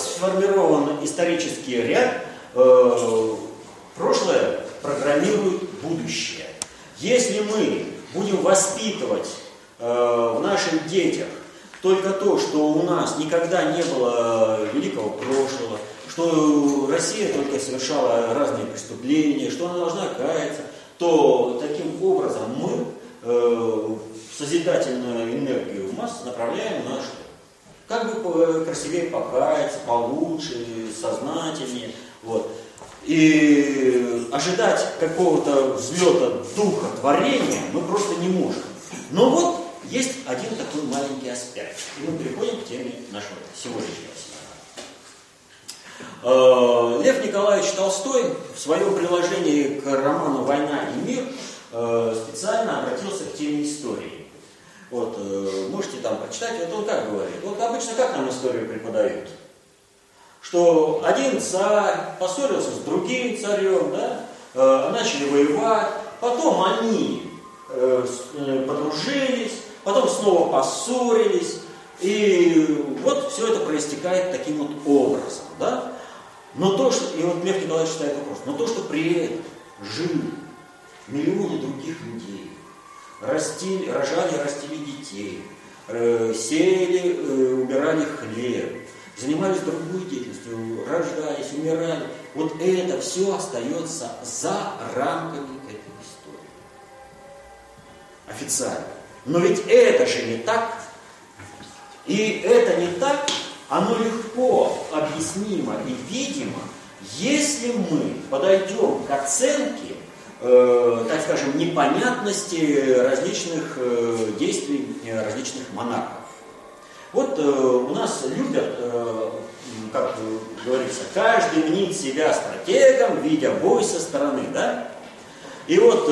сформирован исторический ряд, э, прошлое программирует будущее. Если мы будем воспитывать э, в наших детях только то, что у нас никогда не было великого прошлого, что Россия только совершала разные преступления, что она должна каяться, то таким образом мы э, созидательную энергию в масс направляем на что? Как бы красивее покаяться, получше, сознательнее. Вот. И ожидать какого-то взлета духа творения мы просто не можем. Но вот есть один такой маленький аспект. И мы переходим к теме нашего сегодняшнего семинара. Э, Лев Николаевич Толстой в своем приложении к роману «Война и мир» э, специально обратился к теме истории. Вот, э, можете там почитать, вот он как говорит. Вот обычно как нам историю преподают? Что один царь поссорился с другим царем, да, начали воевать, потом они подружились, потом снова поссорились, и вот все это проистекает таким вот образом, да? Но то, что, и вот Лев Николаевич ставит вопрос, но то, что при этом жили миллионы других людей, растили, рожали, растили детей, э, сеяли, э, убирали хлеб, занимались другой деятельностью, рождались, умирали, вот это все остается за рамками этой истории. Официально. Но ведь это же не так. И это не так, оно легко объяснимо и видимо, если мы подойдем к оценке, э, так скажем, непонятности различных э, действий э, различных монархов. Вот у нас любят, как говорится, каждый мнит себя стратегом, видя бой со стороны, да? И вот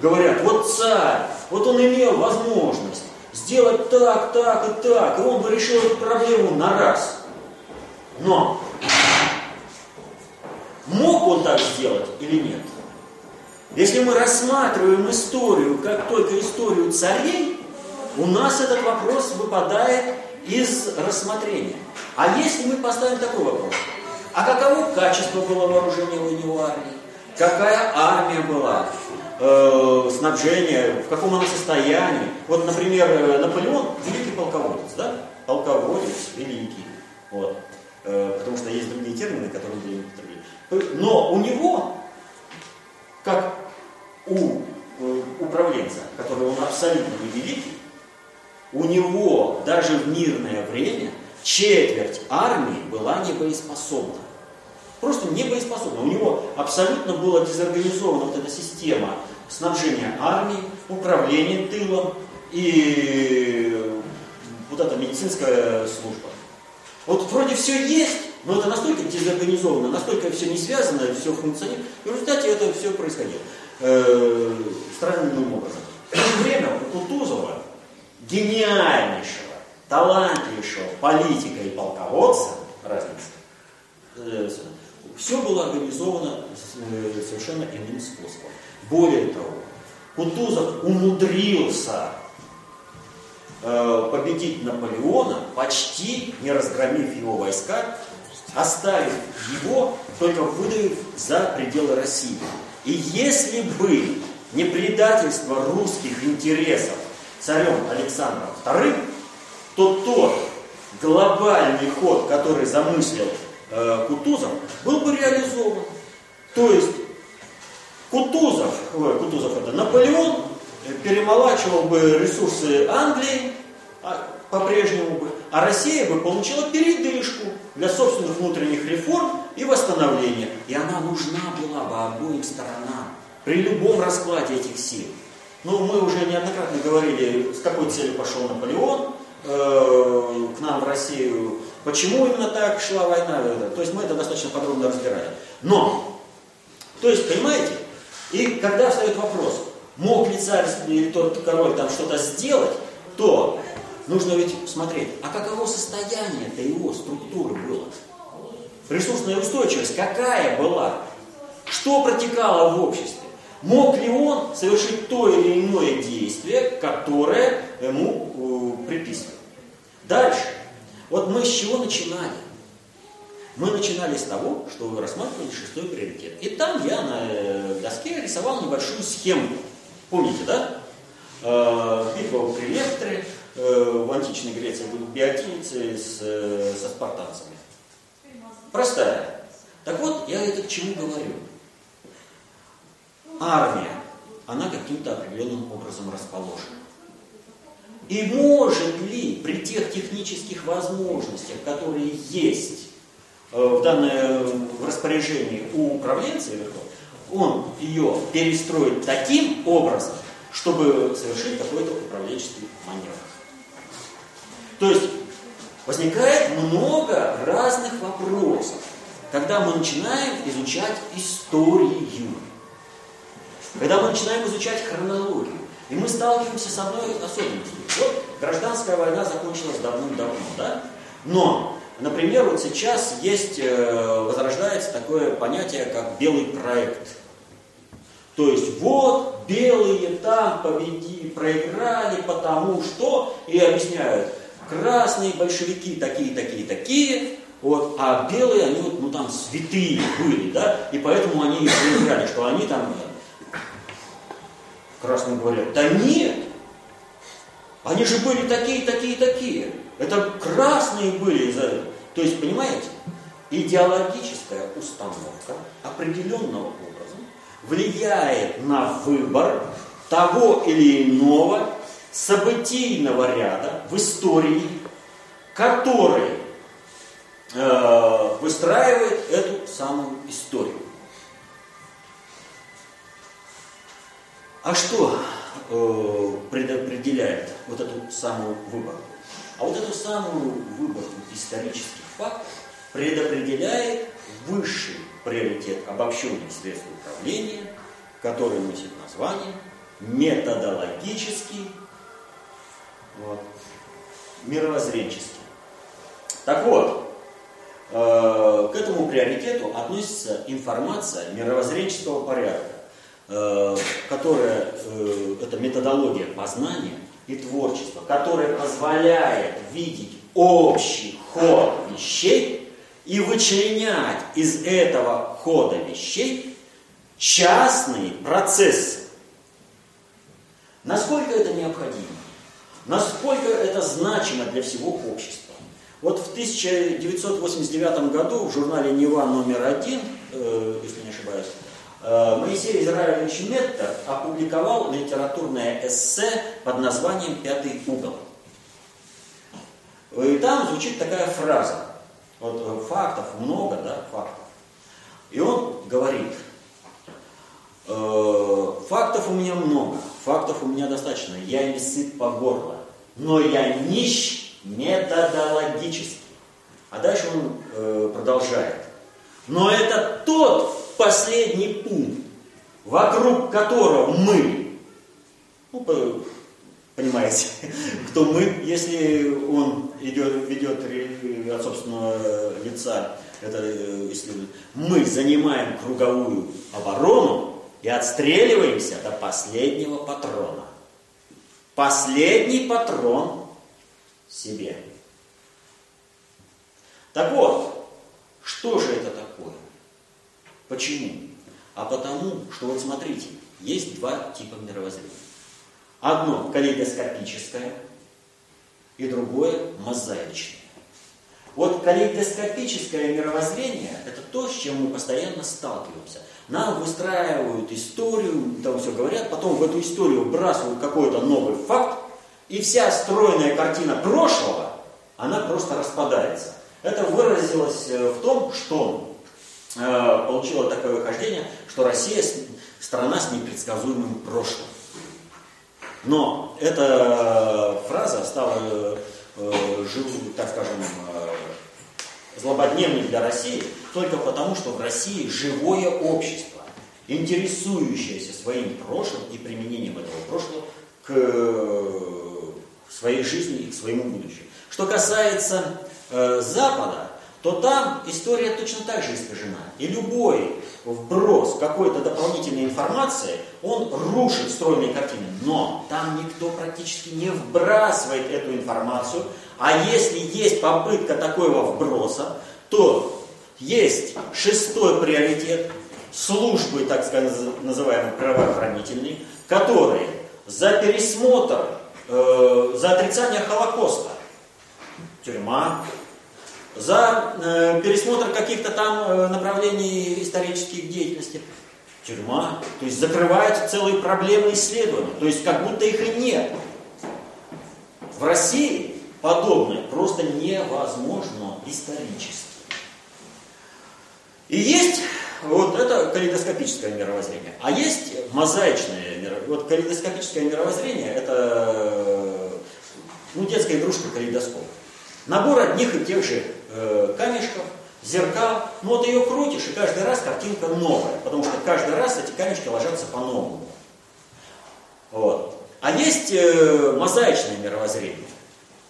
говорят, вот царь, вот он имел возможность сделать так, так и так, и он бы решил эту проблему на раз. Но мог он так сделать или нет? Если мы рассматриваем историю как только историю царей, у нас этот вопрос выпадает из рассмотрения. А если мы поставим такой вопрос, а каково качество было вооружения у него армии? Какая армия была? э, снабжение, в каком оно состоянии. Вот, например, э, Наполеон великий полководец, да? Полководец великий. Вот. Э, потому что есть другие термины, которые мы употребили. Но у него, как у э, управленца, который он абсолютно не великий, у него даже в мирное время четверть армии была небоеспособна просто не боеспособна. У него абсолютно была дезорганизована вот эта система снабжения армии, управления тылом и вот эта медицинская служба. Вот вроде все есть, но это настолько дезорганизовано, настолько все не связано, все функционирует. И в результате это все происходило э, странным образом. В то время у Кутузова, гениальнейшего, талантливейшего политика и полководца, разница, э, все было организовано э, совершенно иным способом. Более того, Кутузов умудрился э, победить Наполеона, почти не разгромив его войска, оставив его, только выдавив за пределы России. И если бы не предательство русских интересов царем Александром II, то тот глобальный ход, который замыслил Э, Кутузов, был бы реализован. То есть Кутузов, ой, Кутузов это Наполеон, э, перемолачивал бы ресурсы Англии а, по-прежнему бы, а Россия бы получила передышку для собственных внутренних реформ и восстановления. И она нужна была бы обоим сторонам при любом раскладе этих сил. Ну, мы уже неоднократно говорили, с какой целью пошел Наполеон э, к нам в Россию Почему именно так шла война? То есть мы это достаточно подробно разбирали. Но, то есть, понимаете, и когда встает вопрос, мог ли царь или тот король там что-то сделать, то нужно ведь смотреть, а каково состояние-то его структуры было? Ресурсная устойчивость какая была? Что протекало в обществе? Мог ли он совершить то или иное действие, которое ему э, приписывали? Дальше. Вот мы с чего начинали? Мы начинали с того, что вы рассматривали шестой приоритет. И там я на э, доске рисовал небольшую схему. Помните, да? Э, битва при в античной Греции были биотиницы с, со спартанцами. Простая. Так вот, я это к чему говорю? Армия, она каким-то определенным образом расположена. И может ли при тех технических возможностях, которые есть э, в данное в распоряжении у управленца он ее перестроить таким образом, чтобы совершить какой-то управленческий маневр. То есть возникает много разных вопросов, когда мы начинаем изучать историю, когда мы начинаем изучать хронологию. И мы сталкиваемся с одной особенностью. Вот гражданская война закончилась давным-давно, да? Но, например, вот сейчас есть, э, возрождается такое понятие, как белый проект. То есть вот белые там победи, проиграли, потому что, и объясняют, красные большевики такие, такие, такие, вот, а белые, они вот, ну там святые были, да, и поэтому они их проиграли, что они там красным говорят, да нет, они же были такие, такие, такие. Это красные были. То есть, понимаете, идеологическая установка определенного образом влияет на выбор того или иного событийного ряда в истории, который э, выстраивает эту самую историю. А что э, предопределяет вот эту самую выборку? А вот эту самую выборку исторических фактов предопределяет высший приоритет обобщенных средств управления, который носит название методологический, вот, мировоззренческий. Так вот, э, к этому приоритету относится информация мировоззренческого порядка Э, которая, э, это методология познания и творчества, которая позволяет видеть общий ход вещей и вычленять из этого хода вещей частные процессы. Насколько это необходимо? Насколько это значимо для всего общества? Вот в 1989 году в журнале «Нева» номер один, э, если не ошибаюсь, Э, Моисей Израилевич Метта опубликовал литературное эссе под названием «Пятый угол». И там звучит такая фраза. Вот э, фактов много, да, фактов. И он говорит, фактов у меня много, фактов у меня достаточно, я не сыт по горло, но я нищ методологически. А дальше он продолжает. Но это тот последний пункт, вокруг которого мы, ну, понимаете, кто мы, если он идет, ведет от собственного лица, это исследует, мы занимаем круговую оборону и отстреливаемся до последнего патрона. Последний патрон себе. Так вот, что же это такое? Почему? А потому, что вот смотрите, есть два типа мировоззрения. Одно калейдоскопическое и другое мозаичное. Вот калейдоскопическое мировоззрение – это то, с чем мы постоянно сталкиваемся. Нам выстраивают историю, там все говорят, потом в эту историю бросают какой-то новый факт, и вся стройная картина прошлого, она просто распадается. Это выразилось э, в том, что Э, получила такое выхождение, что Россия страна с непредсказуемым прошлым. Но эта фраза стала, э, так скажем, э, злободневной для России только потому, что в России живое общество, интересующееся своим прошлым и применением этого прошлого к своей жизни и к своему будущему. Что касается Запада, то там история точно так же искажена. И любой вброс какой-то дополнительной информации, он рушит стройные картины. Но там никто практически не вбрасывает эту информацию. А если есть попытка такого вброса, то есть шестой приоритет службы, так сказать, называемой правоохранительной, которые за пересмотр, э, за отрицание Холокоста, тюрьма, за э, пересмотр каких-то там э, направлений исторических деятельности. Тюрьма. То есть закрывают целые проблемы исследования. То есть как будто их и нет. В России подобное просто невозможно исторически. И есть вот это калейдоскопическое мировоззрение. А есть мозаичное мировоззрение. Вот калейдоскопическое мировоззрение это ну, детская игрушка калейдоскоп. Набор одних и тех же э, камешков, зеркал. Ну вот ее крутишь, и каждый раз картинка новая, потому что каждый раз эти камешки ложатся по-новому. Вот. А есть э, мозаичное мировоззрение.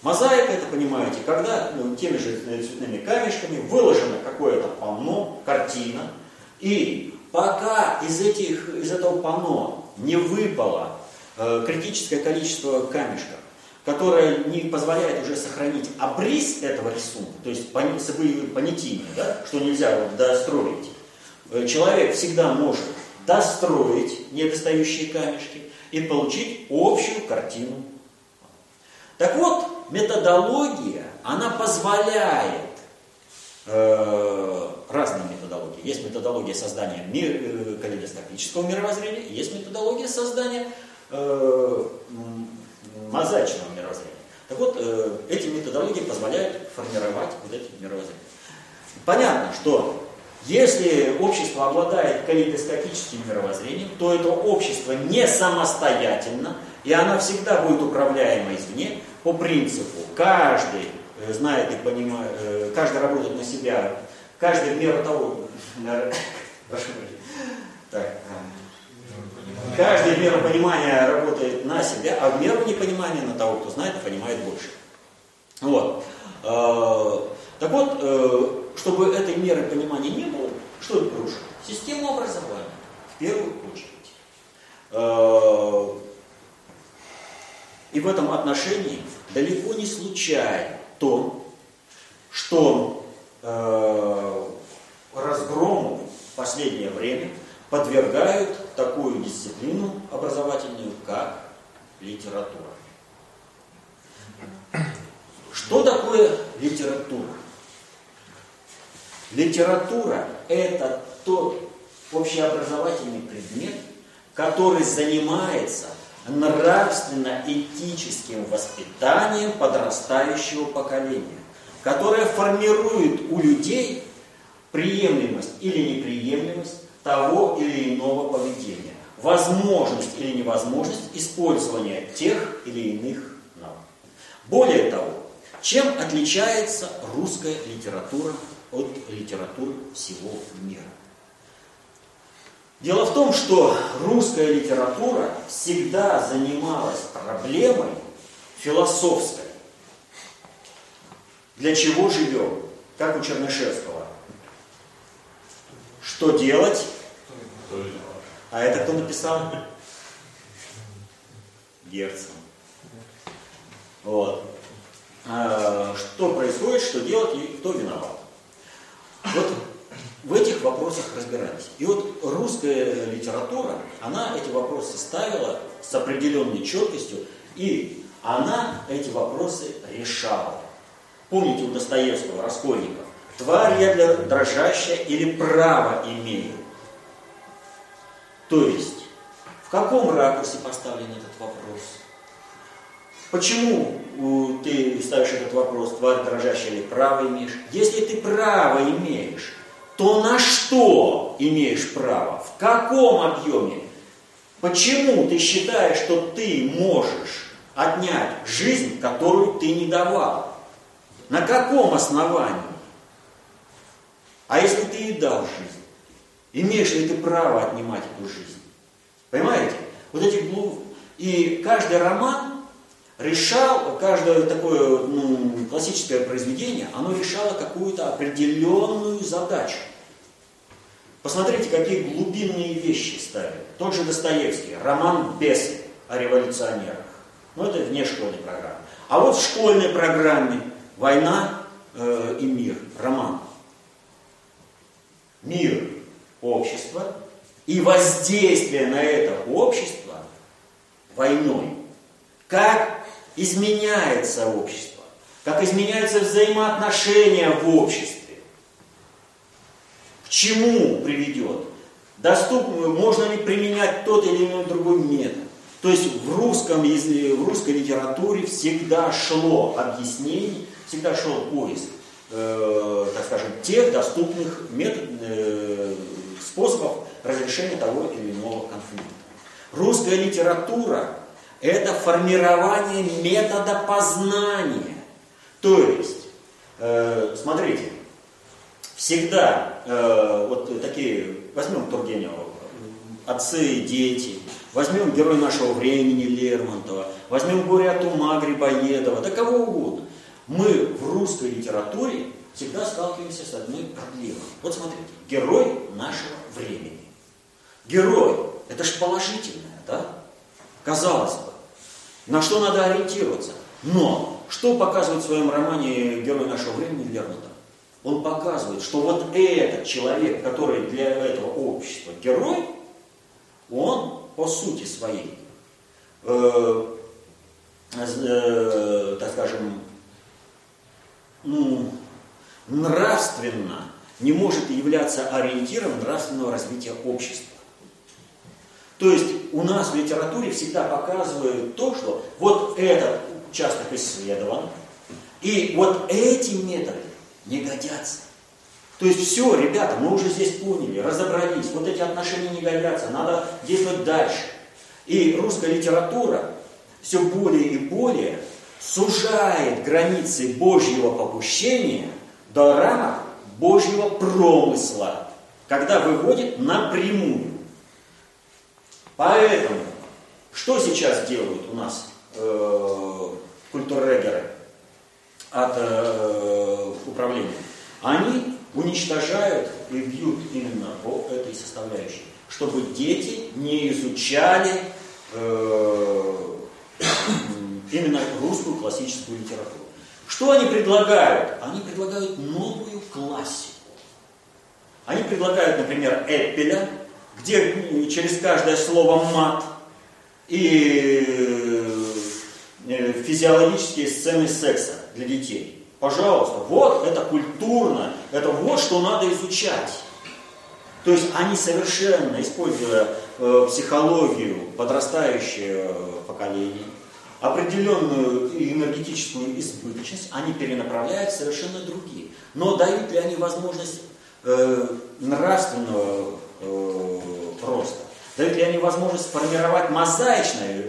Мозаика, это понимаете, когда ну, теми же цветными камешками выложено какое-то панно, картина, и пока из, этих, из этого панно не выпало э, критическое количество камешков, которая не позволяет уже сохранить обрез этого рисунка, то есть понятийный, да, что нельзя вот достроить, э, человек всегда может достроить недостающие камешки и получить общую картину. Так вот, методология, она позволяет, э, разные методологии. Есть методология создания мир, э, калейдоскопического мировоззрения, есть методология создания э, мозаичного мировоззрения. Так вот, э, эти методологии позволяют формировать вот эти мировоззрения. Понятно, что если общество обладает калейдоскопическим мировоззрением, то это общество не самостоятельно, и оно всегда будет управляемо извне по принципу каждый э, знает и понимает, э, каждый работает на себя, каждый в меру того, так, Каждый в меру понимания работает на себя, а в меру непонимания на того, кто знает понимает больше. Вот. Э, так вот, э, чтобы этой меры понимания не было, что это нарушит? Систему образования, в первую очередь. Э, и в этом отношении далеко не случайно то, что разгрому в последнее время подвергают такую дисциплину образовательную, как литература. Что такое литература? Литература – это тот общеобразовательный предмет, который занимается нравственно-этическим воспитанием подрастающего поколения, которое формирует у людей приемлемость или неприемлемость того или иного поведения, возможность или невозможность использования тех или иных навыков. Более того, чем отличается русская литература от литературы всего мира? Дело в том, что русская литература всегда занималась проблемой философской. Для чего живем? Как у Чернышевского. Что делать? А это кто написал? Герцен. Вот. А, что происходит, что делать и кто виноват. Вот в этих вопросах разбирались. И вот русская литература, она эти вопросы ставила с определенной четкостью, и она эти вопросы решала. Помните у Достоевского, Раскольников, тварь я для дрожащая или право имею? То есть, в каком ракурсе поставлен этот вопрос? Почему ты ставишь этот вопрос, тварь дрожащая или право имеешь? Если ты право имеешь, то на что имеешь право? В каком объеме? Почему ты считаешь, что ты можешь отнять жизнь, которую ты не давал? На каком основании? А если ты и дал жизнь? Имеешь ли ты право отнимать эту жизнь? Понимаете? Вот эти блу... И каждый роман решал, каждое такое ну, классическое произведение, оно решало какую-то определенную задачу. Посмотрите, какие глубинные вещи ставят. Тот же Достоевский, роман «Бесы» о революционерах. Ну, это вне школьной программы. А вот в школьной программе «Война э, и мир», роман. Мир, общество и воздействие на это общество войной. Как изменяется общество, как изменяются взаимоотношения в обществе, к чему приведет, доступно, можно ли применять тот или иной другой метод. То есть в, русском, в русской литературе всегда шло объяснение, всегда шел поиск, э, так скажем, тех доступных метод, э, способов разрешения того или иного конфликта. Русская литература – это формирование метода познания. То есть, э, смотрите, всегда э, вот такие, возьмем Тургенева, отцы и дети, возьмем герой нашего времени Лермонтова, возьмем горе от ума Грибоедова, да кого угодно. Мы в русской литературе всегда сталкиваемся с одной проблемой. Вот смотрите, герой нашего времени. Герой, это же положительное, да? Казалось бы, на что надо ориентироваться. Но что показывает в своем романе «Герой нашего времени» Лермонтов? Он показывает, что вот этот человек, который для этого общества герой, он по сути своей, э, э, так скажем, ну, нравственно не может являться ориентиром нравственного развития общества. То есть у нас в литературе всегда показывают то, что вот этот участок исследован, и вот эти методы не годятся. То есть все, ребята, мы уже здесь поняли, разобрались, вот эти отношения не годятся, надо действовать дальше. И русская литература все более и более сужает границы Божьего попущения до рамок Божьего промысла, когда выводит напрямую. Поэтому, что сейчас делают у нас э, культуррегеры от э, управления? Они уничтожают и бьют именно по этой составляющей, чтобы дети не изучали э, именно русскую классическую литературу. Что они предлагают? Они предлагают новую классику. Они предлагают, например, Эппеля, где через каждое слово мат и э, физиологические сцены секса для детей. Пожалуйста, вот это культурно, это вот что надо изучать. То есть они совершенно, используя э, психологию подрастающего поколения, определенную энергетическую избыточность, они перенаправляют совершенно другие. Но дают ли они возможность э, нравственного э, роста? Дают ли они возможность сформировать мозаичное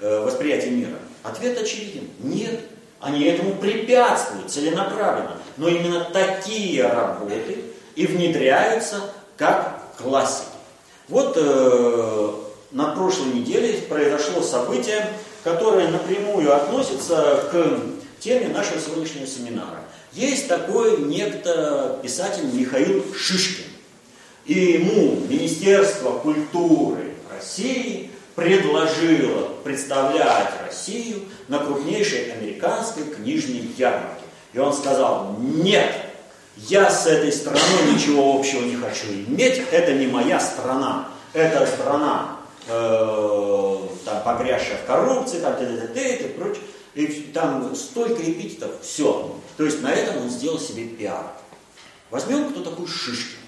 э, восприятие мира? Ответ очевиден. Нет. Они этому препятствуют целенаправленно. Но именно такие работы и внедряются как классики. Вот э, на прошлой неделе произошло событие, которое напрямую относится к теме нашего сегодняшнего семинара. Есть такой некто писатель Михаил Шишкин. И ему Министерство культуры России предложило представлять Россию на крупнейшей американской книжной ярмарке. И он сказал, нет, я с этой страной ничего общего не хочу иметь, это не моя страна, это страна, э, там, погрязшая в коррупции, там, т -т -т -т, и прочее. И там столько эпитетов, все. То есть на этом он сделал себе пиар. Возьмем, кто такой Шишкин.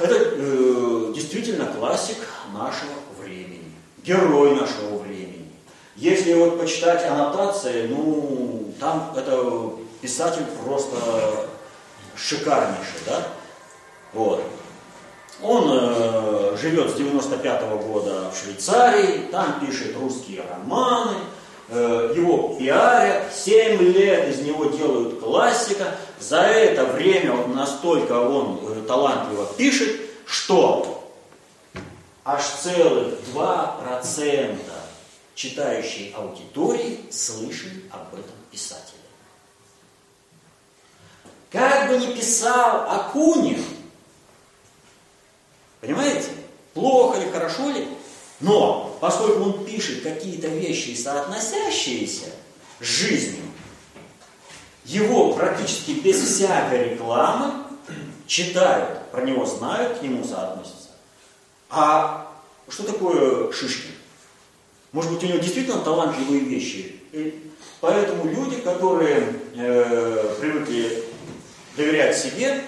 Это э, действительно классик нашего времени, герой нашего времени. Если вот почитать аннотации, ну, там это писатель просто шикарнейший, да? Вот. Он э, живет с 95 -го года в Швейцарии, там пишет русские романы, э, его пиарят, 7 лет из него делают классика. За это время вот настолько он э, талантливо пишет, что аж целых 2% читающей аудитории слышали об этом писателе. Как бы ни писал Акунин, понимаете, плохо ли, хорошо ли, но поскольку он пишет какие-то вещи, соотносящиеся с жизнью, его практически без всякой рекламы читают, про него знают, к нему соотносятся. А что такое Шишкин? Может быть, у него действительно талантливые вещи. И поэтому люди, которые э, привыкли доверять себе,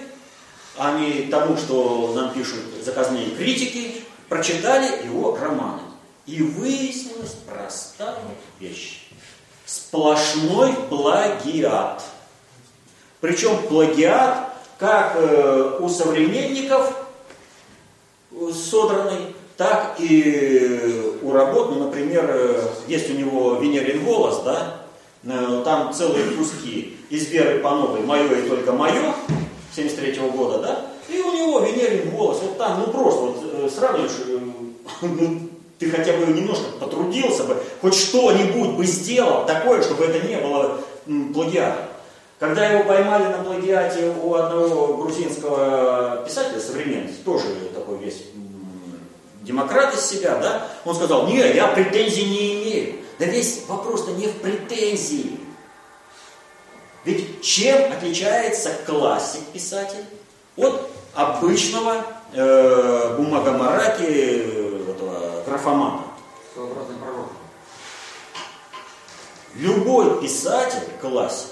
а не тому, что нам пишут заказные критики, прочитали его романы. И выяснилась простая вещь. Сплошной плагиат. Причем плагиат как э, у современников содранный, так и у работ, ну, например, э, есть у него Венерин голос, да, э, там целые куски из Веры Пановой «Мое и только мое» 73 -го года, да, и у него Венерин голос, вот там, ну просто, вот э, сравниваешь, ну, ты хотя бы немножко потрудился бы, хоть что-нибудь бы сделал такое, чтобы это не было плагиатом. Когда его поймали на плагиате у одного грузинского писателя, современности, тоже такой весь демократ из себя, да, он сказал, не, я претензий не имею. Да весь вопрос-то не в претензии. Чем отличается классик писатель от обычного э, бумагомараки этого графомана? Своеобразный пророк. Любой писатель, классик,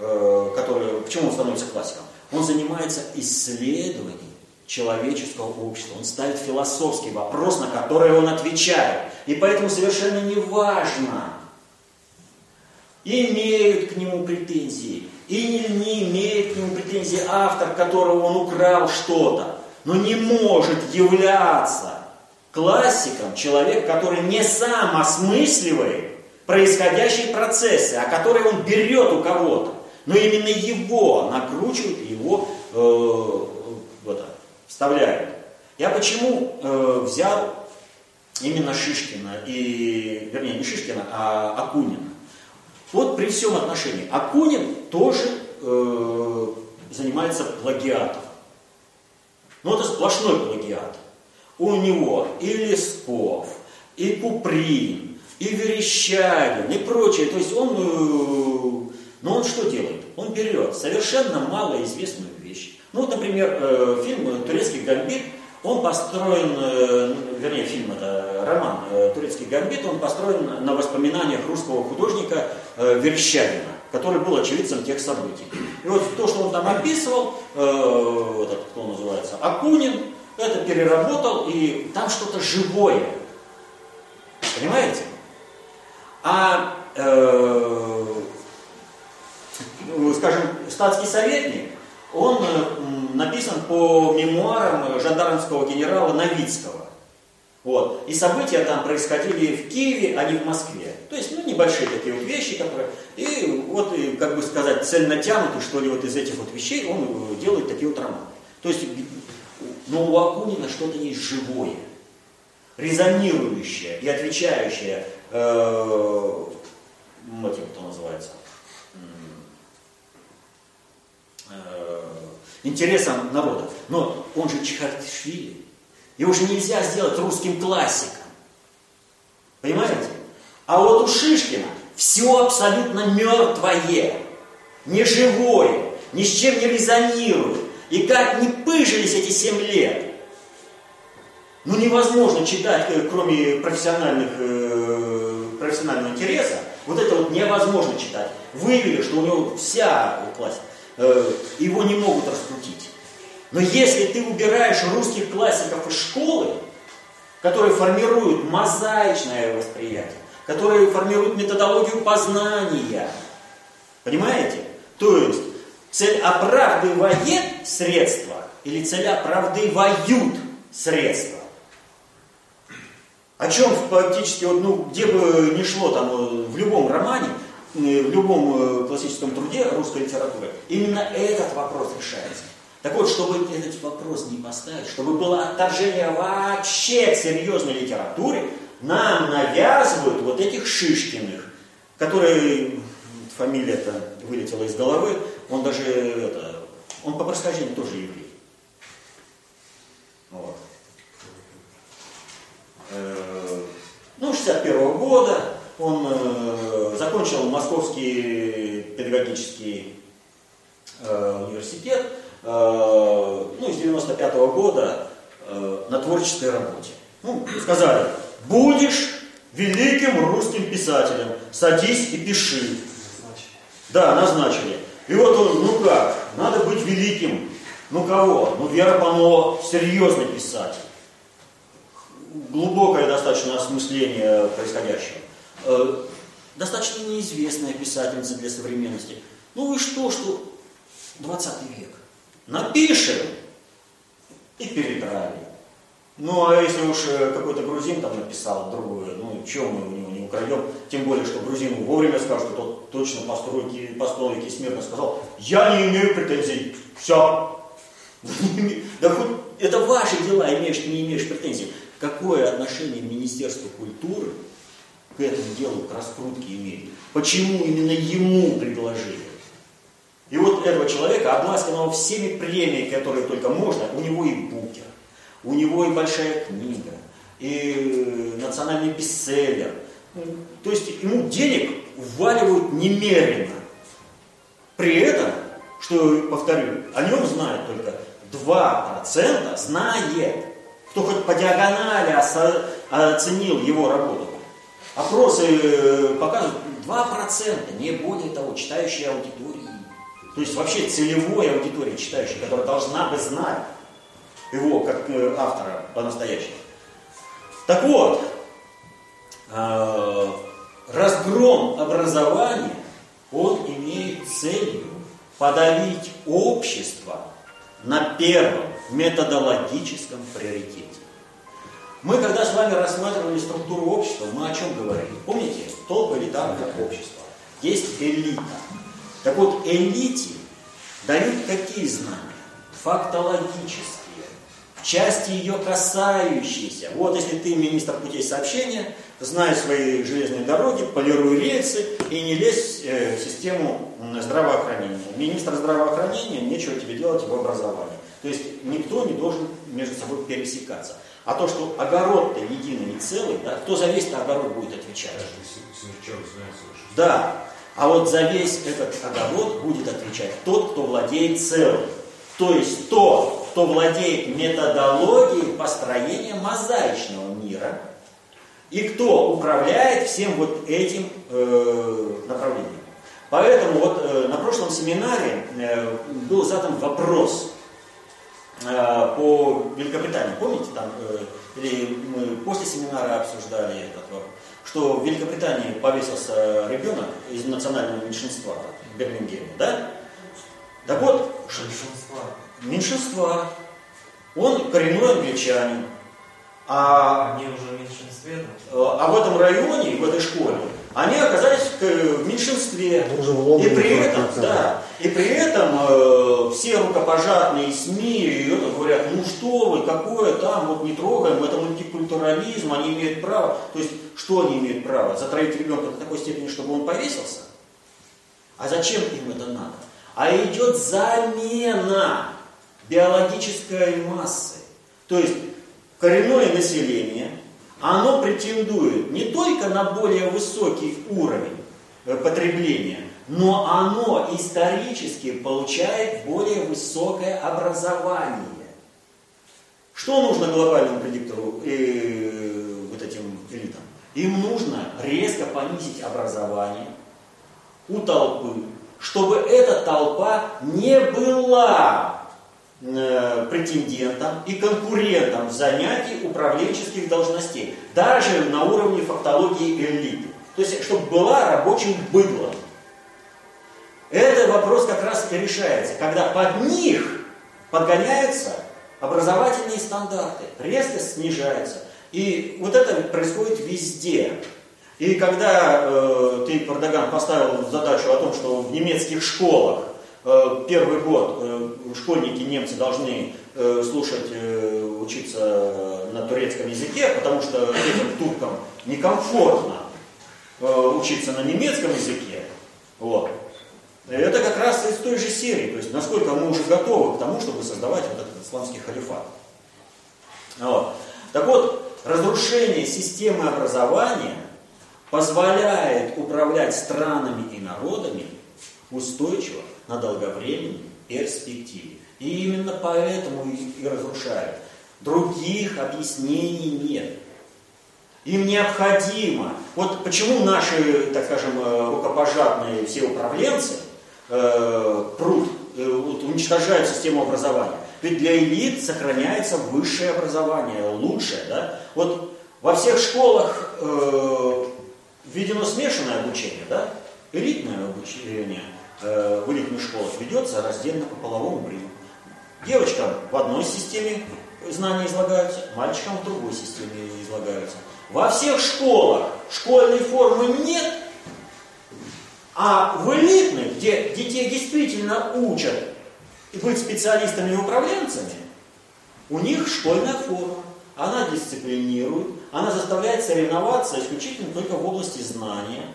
э, который, почему он становится классиком? Он занимается исследованием человеческого общества. Он ставит философский вопрос, на который он отвечает. И поэтому совершенно не важно, имеют к нему претензии, или не имеет к нему претензии автор, которого он украл что-то, но не может являться классиком человек, который не сам осмысливает происходящие процессы, а который он берет у кого-то, но именно его накручивает, его э, вот, вставляют. Я почему э, взял именно Шишкина, и, вернее, не Шишкина, а Акунина? Вот при всем отношении. Акунин тоже э, занимается плагиатом. Но это сплошной плагиат. У него и Лесков, и Куприн, и Верещагин, и прочее. То есть он, э, но он что делает? Он берет совершенно малоизвестную вещь, ну вот, например, э, фильм «Турецкий гамбит», он построен, э, вернее, фильм это роман э, «Турецкий гамбит», он построен на воспоминаниях русского художника Верещагина, который был очевидцем тех событий. И вот то, что он там описывал, этот, кто называется, Акунин, это переработал, и там что-то живое. Понимаете? А, э, скажем, статский советник, он э, написан по мемуарам жандармского генерала Новицкого. Вот. И события там происходили в Киеве, а не в Москве. То есть, ну, небольшие такие вот вещи, которые... И вот, как бы сказать, цель натянутый, что ли, вот из этих вот вещей он э, делает такие вот романы. То есть, но у Акунина что-то есть живое, резонирующее и отвечающее э, этим, кто называется, интересам народа. Но он же Чехартишвили. Его же нельзя сделать русским классиком. Понимаете? А вот у Шишкина все абсолютно мертвое, неживое, ни с чем не резонирует. И как не пыжились эти семь лет, ну невозможно читать, э, кроме профессиональных, э, профессионального интереса, вот это вот невозможно читать. Выявили, что у него вся классика. Э, его не могут раскрутить. Но если ты убираешь русских классиков из школы, которые формируют мозаичное восприятие, которые формируют методологию познания, понимаете? То есть цель оправдывает средства или цель оправдывают средства. О чем фактически, вот, ну, где бы ни шло там э, в любом романе, в любом э, классическом труде русской литературы, именно этот вопрос решается. Так вот, чтобы этот вопрос не поставить, чтобы было отторжение вообще к серьезной литературе, нам навязывают вот этих Шишкиных, которые, фамилия-то вылетела из головы, он даже, это, он по происхождению тоже еврей. Вот. Э, ну, 61 -го года он э, закончил Московский педагогический э, университет, э, ну, с 95 -го года э, на творческой работе. Ну, сказали, будешь великим русским писателем, садись и пиши. Да, назначили. И вот он, ну как, надо быть великим. Ну кого? Ну Вера Панова серьезный писатель. Глубокое достаточно осмысление происходящего. Э, достаточно неизвестная писательница для современности. Ну и что, что 20 век. Напишем и передрали. Ну, а если уж э, какой-то грузин там написал другое, ну, чего мы у него не украдем? Тем более, что грузину вовремя скажут, что тот точно по стройке, смирно сказал, я не имею претензий. Все. Да хоть это ваши дела, имеешь, не имеешь претензий. Какое отношение Министерство культуры к этому делу, к раскрутке имеет? Почему именно ему предложили? И вот этого человека, обласканного всеми премиями, которые только можно, у него и букер, у него и большая книга, и национальный бестселлер. То есть ему денег вваливают немерено. При этом, что, повторю, о нем знает только 2% знает, кто хоть по диагонали оценил его работу. Опросы э, показывают 2%, не более того, читающей аудитории. То есть вообще целевой аудитории читающей, которая должна бы знать его как э, автора по-настоящему. Так вот, э, разгром образования, он имеет целью подавить общество на первом методологическом приоритете. Мы, когда с вами рассматривали структуру общества, мы о чем говорили? Помните? Толпа элитарное общество. Есть элита. Так вот, элите дают какие знания? Фактологические части ее касающиеся. Вот если ты министр путей сообщения, знай свои железные дороги, полируй рельсы и не лезь э, в систему здравоохранения. Министр здравоохранения, нечего тебе делать в образовании. То есть никто не должен между собой пересекаться. А то, что огород-то единый и целый, да, кто за весь огород будет отвечать? Да. А вот за весь этот огород будет отвечать тот, кто владеет целым. То есть тот, кто владеет методологией построения мозаичного мира и кто управляет всем вот этим э, направлением. Поэтому вот э, на прошлом семинаре э, был задан вопрос по Великобритании. Помните, там, э, или мы после семинара обсуждали этот вопрос, что в Великобритании повесился ребенок из национального меньшинства в Берлингеме, да? Так вот, меньшинства меньшинства. Он коренной англичанин. А, они уже в меньшинстве? А в этом районе, в этой школе, они оказались в меньшинстве. и при этом, да, и при этом э, все рукопожатные СМИ это говорят, ну что вы, какое там, вот не трогаем, это мультикультурализм, они имеют право. То есть, что они имеют право? Затроить ребенка до такой степени, чтобы он повесился? А зачем им это надо? А идет замена биологической массы. То есть коренное население, оно претендует не только на более высокий уровень э, потребления, но оно исторически получает более высокое образование. Что нужно глобальному предиктору и э, вот этим элитам? Им нужно резко понизить образование у толпы, чтобы эта толпа не была Э, претендентам и конкурентам в занятии управленческих должностей, даже на уровне фактологии элиты. То есть, чтобы была рабочим быдлом. Этот вопрос как раз и решается, когда под них подгоняются образовательные стандарты, резко снижаются. И вот это происходит везде. И когда э, ты, Пардаган, поставил задачу о том, что в немецких школах первый год э, школьники немцы должны э, слушать, э, учиться на турецком языке, потому что этим туркам некомфортно э, учиться на немецком языке. Вот. Это как раз из той же серии, то есть насколько мы уже готовы к тому, чтобы создавать вот этот исламский халифат. Вот. Так вот, разрушение системы образования позволяет управлять странами и народами устойчиво на долговременной перспективе. И именно поэтому и разрушают. Других объяснений нет. Им необходимо. Вот почему наши, так скажем, э, рукопожатные все управленцы э, прут, э, уничтожают систему образования. Ведь для элит сохраняется высшее образование, лучшее. Да? Вот во всех школах э, введено смешанное обучение, да? элитное обучение э, в элитных школах ведется раздельно по половому признаку. Девочкам в одной системе знания излагаются, мальчикам в другой системе излагаются. Во всех школах школьной формы нет, а в элитных, где детей действительно учат быть специалистами и управленцами, у них школьная форма. Она дисциплинирует, она заставляет соревноваться исключительно только в области знания.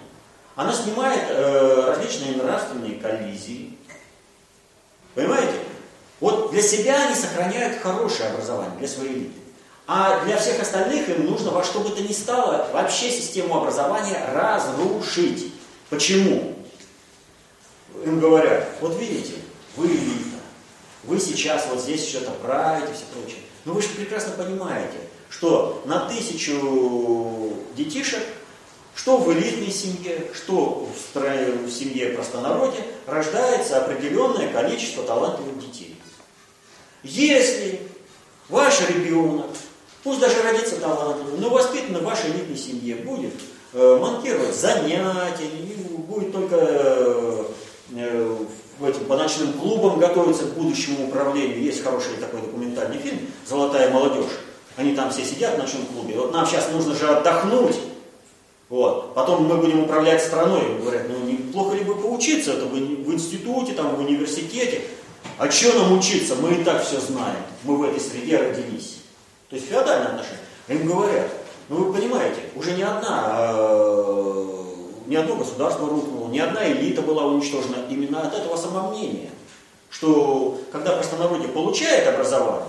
Она снимает э, различные нравственные коллизии. Понимаете? Вот для себя они сохраняют хорошее образование, для своей элиты. А для всех остальных им нужно во что бы то ни стало вообще систему образования разрушить. Почему? Им говорят, вот видите, вы элита, вы сейчас вот здесь что-то правите, все прочее. Но вы же прекрасно понимаете, что на тысячу детишек, что в элитной семье, что в, семье простонародья, рождается определенное количество талантливых детей. Если ваш ребенок, пусть даже родится талантливым, но воспитан в вашей элитной семье, будет э, монтировать занятия, будет только э, э, этим, по ночным клубам готовиться к будущему управлению. Есть хороший такой документальный фильм «Золотая молодежь». Они там все сидят в ночном клубе. Вот нам сейчас нужно же отдохнуть. Вот. Потом мы будем управлять страной. Говорят, ну неплохо ли бы поучиться это в, в институте, там, в университете. А что нам учиться? Мы и так все знаем. Мы в этой среде родились. То есть феодальное отношение. Им говорят, ну вы понимаете, уже не одна, э, ни одно государство рухнуло, ни одна элита была уничтожена именно от этого самомнения. Что когда простонародье получает образование,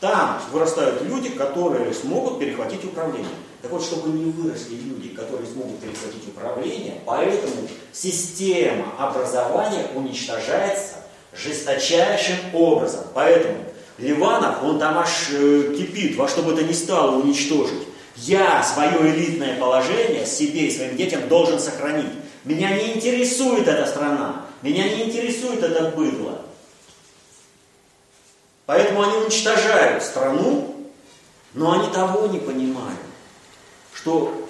там вырастают люди, которые смогут перехватить управление. Так вот, чтобы не выросли люди, которые смогут перехватить управление, поэтому система образования уничтожается жесточайшим образом. Поэтому Ливанов, он там аж э, кипит, во что бы то ни стало уничтожить. Я свое элитное положение себе и своим детям должен сохранить. Меня не интересует эта страна, меня не интересует это быдло. Поэтому они уничтожают страну, но они того не понимают, что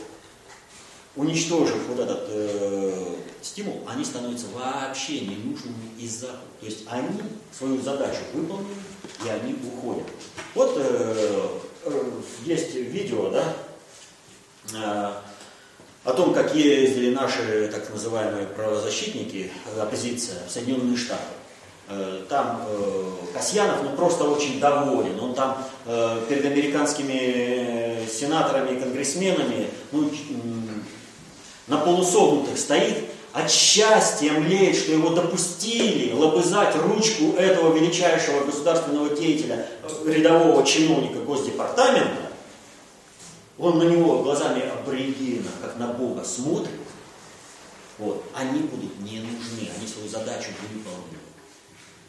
уничтожив вот этот э, стимул, они становятся вообще ненужными из Запада. То есть они свою задачу выполнили, и они уходят. Вот э, э, есть видео, да, э, о том, как ездили наши так называемые правозащитники, оппозиция в Соединенные Штаты. Э, там э, Касьянов ну, просто очень доволен. Он там э, перед американскими сенаторами и конгрессменами ну, на полусогнутых стоит, от счастья млеет, что его допустили лобызать ручку этого величайшего государственного деятеля, рядового чиновника Госдепартамента. Он на него глазами аборигена, как на Бога, смотрит. Вот. Они будут не нужны, они свою задачу выполнят.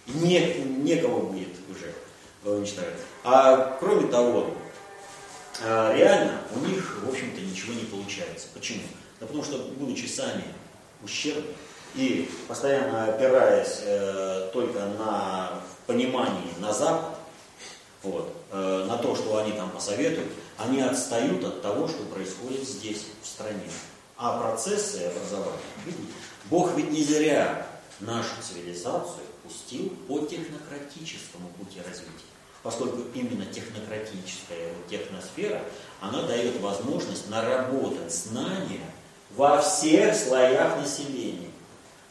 Не, некого будет уже уничтожать. А кроме того, а, реально у них, в общем-то, ничего не получается. Почему? Да потому что, будучи сами ущербны и постоянно опираясь э, только на понимание на Запад, вот, э, на то, что они там посоветуют, они отстают от того, что происходит здесь, в стране. А процессы образования, Бог ведь не зря нашу цивилизацию пустил по технократическому пути развития. Поскольку именно технократическая техносфера, она дает возможность наработать знания во всех слоях населения.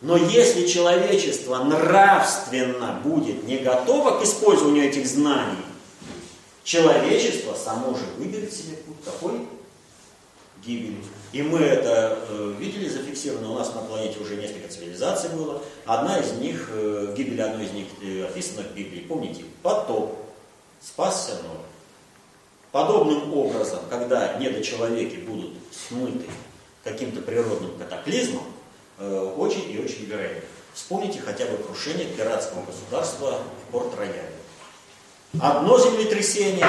Но если человечество нравственно будет не готово к использованию этих знаний, человечество само же выберет себе путь какой? Гибели. И мы это э, видели зафиксировано, у нас на планете уже несколько цивилизаций было. Одна из них, э, гибель одной из них э, описана в Библии, помните, потоп, спасся Ной. Подобным образом, когда недочеловеки будут смыты каким-то природным катаклизмом, очень и очень вероятно. Вспомните хотя бы крушение пиратского государства в Порт-Рояле. Одно землетрясение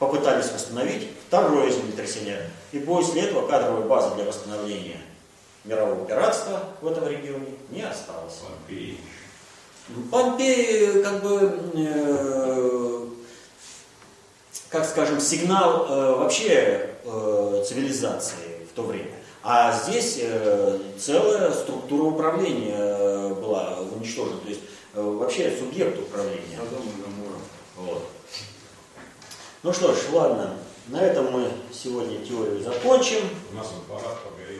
попытались восстановить, второе землетрясение. И после этого кадровой базы для восстановления мирового пиратства в этом регионе не осталось. Помпеи. Помпеи, как бы, э, как скажем, сигнал э, вообще э, цивилизации в то время. А здесь э, целая структура управления э, была уничтожена, то есть э, вообще субъект управления. Вот. Ну что ж, ладно, на этом мы сегодня теорию закончим. У нас аппарат погорел.